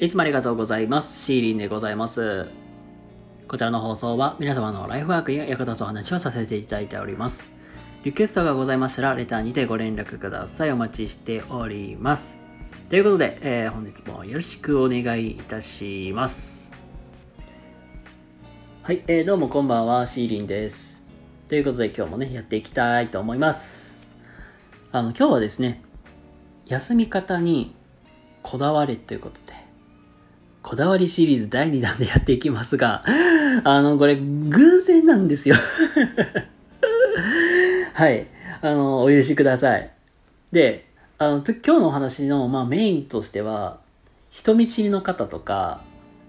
いつもありがとうございます。シーリンでございます。こちらの放送は皆様のライフワークや役立つお話をさせていただいております。リクエストがございましたら、レターにてご連絡ください。お待ちしております。ということで、えー本日もよろしくお願いいたします。はい、えーどうもこんばんは、シーリンです。ということで今日もね、やっていきたいと思います。あの、今日はですね、休み方にこだわれということ、こだわりシリーズ第2弾でやっていきますが、あの、これ、偶然なんですよ。はい。あの、お許しください。で、あの、今日のお話の、まあ、メインとしては、人見知りの方とか、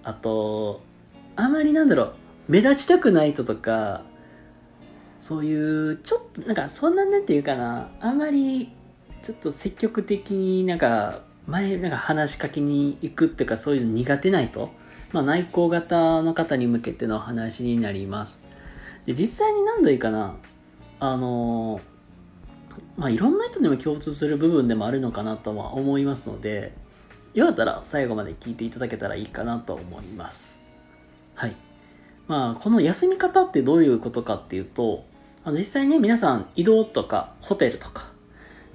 あと、あまりなんだろう、目立ちたくない人とか、そういう、ちょっと、なんか、そんななんていうかな、あんまり、ちょっと積極的になんか、前、なんか話しかけに行くっていうか、そういうの苦手な人、まあ、内向型の方に向けての話になります。で、実際に何度いいかな、あのまあ、いろんな人にも共通する部分でもあるのかなとは思いますので、よかったら最後まで聞いていただけたらいいかなと思います。はい。まあ、この休み方ってどういうことかっていうと、あの実際ね、皆さん移動とかホテルとか、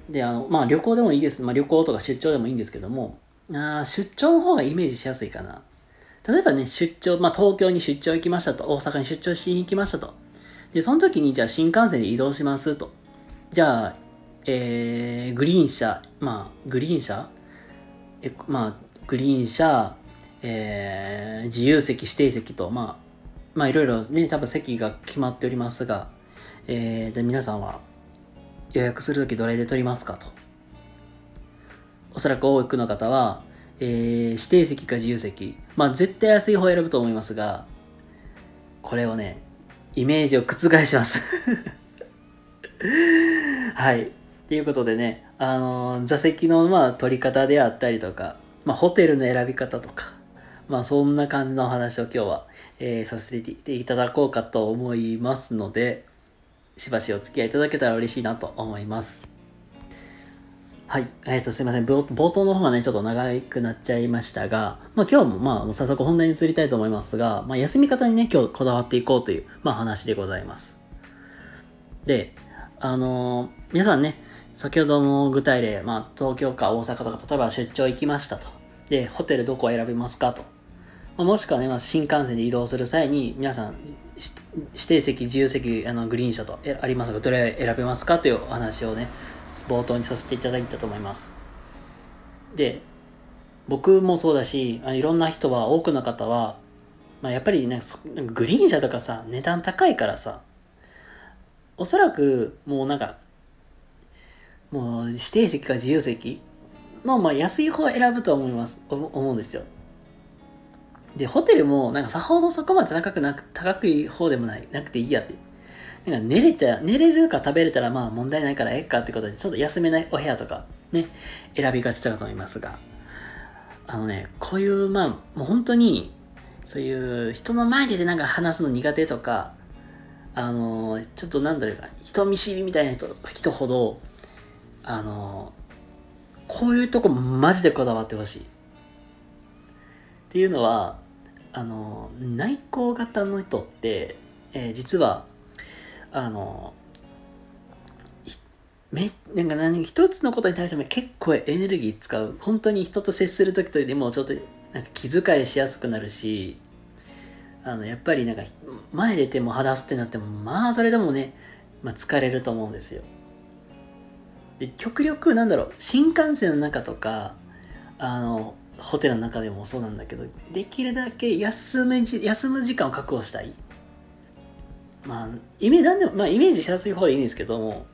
で、あの、まあ旅行でもいいです。まあ旅行とか出張でもいいんですけども、あ出張の方がイメージしやすいかな。例えばね、出張、まあ東京に出張行きましたと、大阪に出張しに行きましたと。で、その時にじゃあ新幹線で移動しますと。じゃあ、えー、グリーン車、まあ、グリーン車？え、まあ、グリーン車、えー、自由席、指定席と、まあ、まあいろいろね、多分席が決まっておりますが、えー、で皆さんは予約するときどれで取りますかと。おそらく多くの方は、えー、指定席か自由席。まあ絶対安い方を選ぶと思いますが、これをね、イメージを覆します。はい。ということでね、あのー座席のまあ取り方であったりとか、まあホテルの選び方とか、まあそんな感じのお話を今日は、えーさせていただこうかと思いますので、しばしお付き合いいただけたら嬉しいなと思います。はい。えっ、と、すいません。冒冒頭の方がね、ちょっと長くなっちゃいましたが、まあ今日もまあもう早速本題に移りたいと思いますが、まあ休み方にね、今日こだわっていこうという、まあ話でございます。で、あのー皆さんね、先ほどの具体例、まあ東京か大阪とか、例えば出張行きましたと。で、ホテルどこを選びますかと。もしくはね、まあ、新幹線で移動する際に、皆さん、指定席、自由席、あのグリーン車とありますが、どれ選べますかというお話をね、冒頭にさせていただいたと思います。で、僕もそうだし、あいろんな人は、多くの方は、まあ、やっぱりね、グリーン車とかさ、値段高いからさ、おそらく、もうなんか、もう指定席か自由席の、まあ、安い方を選ぶと思います、思うんですよ。で、ホテルも、なんかさほどそこまで高くなく、高くい方でもない、なくていいやって。なんか寝れた、寝れるか食べれたらまあ問題ないからええかってことで、ちょっと休めないお部屋とかね、選びがちだと思いますが、あのね、こういう、まあ、もう本当に、そういう人の前でなんか話すの苦手とか、あの、ちょっとなんだろうか、人見知りみたいな人人ほど、あの、こういうとこマジでこだわってほしい。っていうのは、あの、内向型の人って、えー実は、あの、め、なんか何、一つのことに対しても結構エネルギー使う。本当に人と接するときとでもちょっと、なんか気遣いしやすくなるし、あの、やっぱりなんか、前出ても話すってなっても、まあ、それでもね、まあ、疲れると思うんですよ。で、極力、なんだろう、新幹線の中とか、あの、ホテルの中でもそうなんだけど、できるだけ休む、休む時間を確保したい。まあ、イメージ、なんでも、まあ、イメージしやすい方でいいんですけども、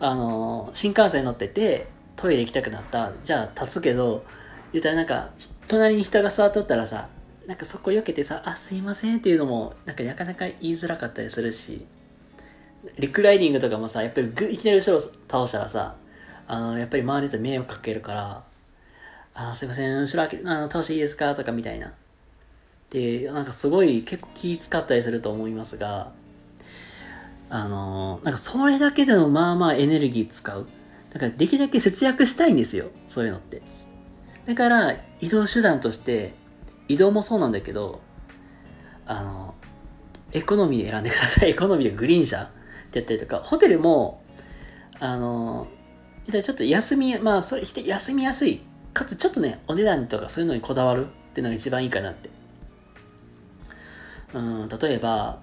あの、新幹線乗ってて、トイレ行きたくなった。じゃあ、立つけど、言ったらなんか、隣に人が座っとったらさ、なんかそこ避けてさ、あ、すいませんっていうのも、なんかなかなか言いづらかったりするし、リクライニングとかもさ、やっぱりいきなり後ろ倒したらさ、あの、やっぱり周りの人に迷惑かけるから、あ、すいません、後ろ開け、あの、倒していいですか？とかみたいな。で、なんかすごい結構気使ったりすると思いますが、あのなんかそれだけでもまあまあエネルギー使う。だからできるだけ節約したいんですよ。そういうのって。だから移動手段として移動もそうなんだけどあのエコノミー選んでください エコノミーでグリーン車ってやったりとかホテルもあのちょっと休みまあそれ休みやすいかつちょっとねお値段とかそういうのにこだわるっていうのが一番いいかなって。うん例えば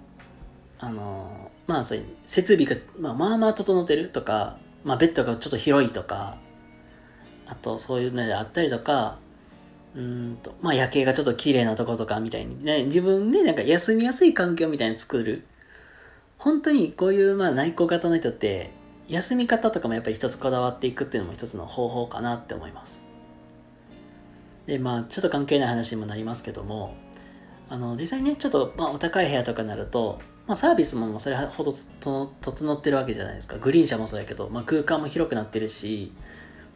あのまあそういう設備が、まあ、まあまあ整ってるとか、まあ、ベッドがちょっと広いとかあとそういうのであったりとかうんとまあ夜景がちょっと綺麗なとことかみたいにね自分でなんか休みやすい環境みたいに作る。本当にこういうまあ内向型の人って休み方とかもやっぱり一つこだわっていくっていうのも一つの方法かなって思います。でまあちょっと関係ない話にもなりますけどもあの実際ねちょっと、まあ、お高い部屋とかになると、まあ、サービスもそれほど整ってるわけじゃないですか。グリーン車もそうやけど、まあ、空間も広くなってるし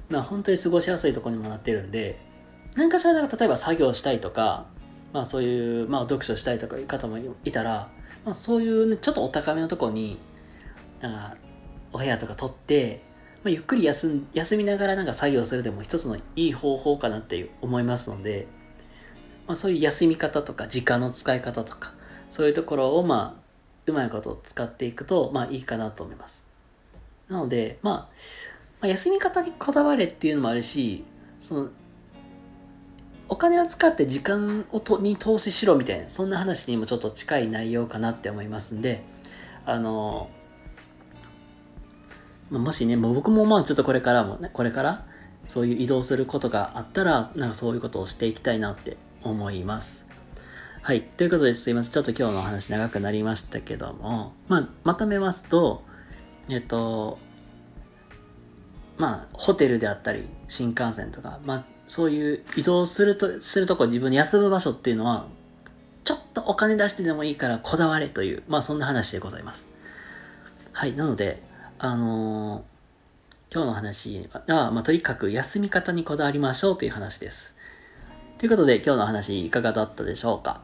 まあ本当に過ごしやすいとこにもなってるんで何かしら例えば作業したいとか、まあそういう、まあ読書したいとかいう方もいたら、まあそういう、ね、ちょっとお高めのとこに、なんか、お部屋とか取って、まあ、ゆっくり休ん休みながらなんか作業するでも一つのいい方法かなって思いますので、まあ、そういう休み方とか時間の使い方とかそういうところをまあうまいこと使っていくとまあいいかなと思います。なので、まあ、まあ、休み方にこだわれっていうのもあるしそのお金を使って時間をとに投資しろみたいなそんな話にもちょっと近い内容かなって思いますんであのもしねもう僕もまあちょっとこれからもねこれからそういう移動することがあったらなんかそういうことをしていきたいなって思います。はい。ということですいません。ちょっと今日のお話長くなりましたけどもまあまとめますとえっとまあホテルであったり新幹線とかまあそういう移動すると、するとこ自分に休む場所っていうのは、ちょっとお金出してでもいいからこだわれという、まあそんな話でございます。はい、なので、あのー、今日の話は、まあ、とにかく休み方にこだわりましょうという話です。ということで、今日の話いかがだったでしょうか？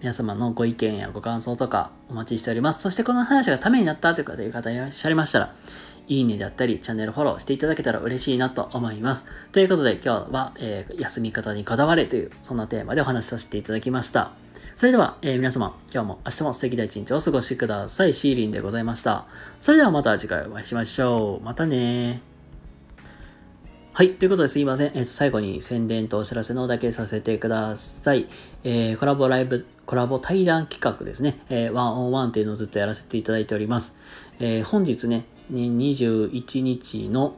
皆様のご意見やご感想とかお待ちしております。そしてこの話がためになったという方いらっしゃいましたら、いいねだったり、チャンネルフォローしていただけたら嬉しいなと思います。ということで今日は、えー、休み方にこだわれという、そんなテーマでお話しさせていただきました。それでは、えー、皆様、今日も明日も素敵な一日をお過ごしください。シーリンでございました。それではまた次回お会いしましょう。またねはい。ということですいません。えっ、ー、と、最後に宣伝とお知らせのだけさせてください。えー、コラボライブ、コラボ対談企画ですね。えー、ワンオンワンというのをずっとやらせていただいております。えー、本日ね、21日の、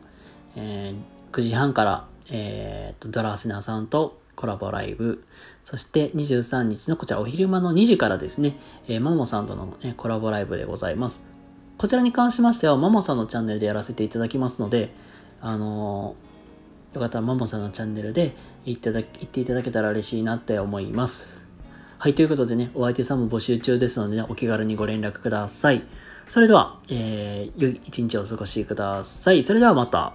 えー、9時半から、えー、とドラーセナさんとコラボライブ、そして23日のこちらお昼間の2時からですね、えー、マモさんとの、ね、コラボライブでございます。こちらに関しましては、マモさんのチャンネルでやらせていただきますので、あのー、よかったらマモさんのチャンネルで行っていただけたら嬉しいなって思います。はい、ということでね、お相手さんも募集中ですので、ね、お気軽にご連絡ください。それでは、えー、良い一日をお過ごしください。それではまた。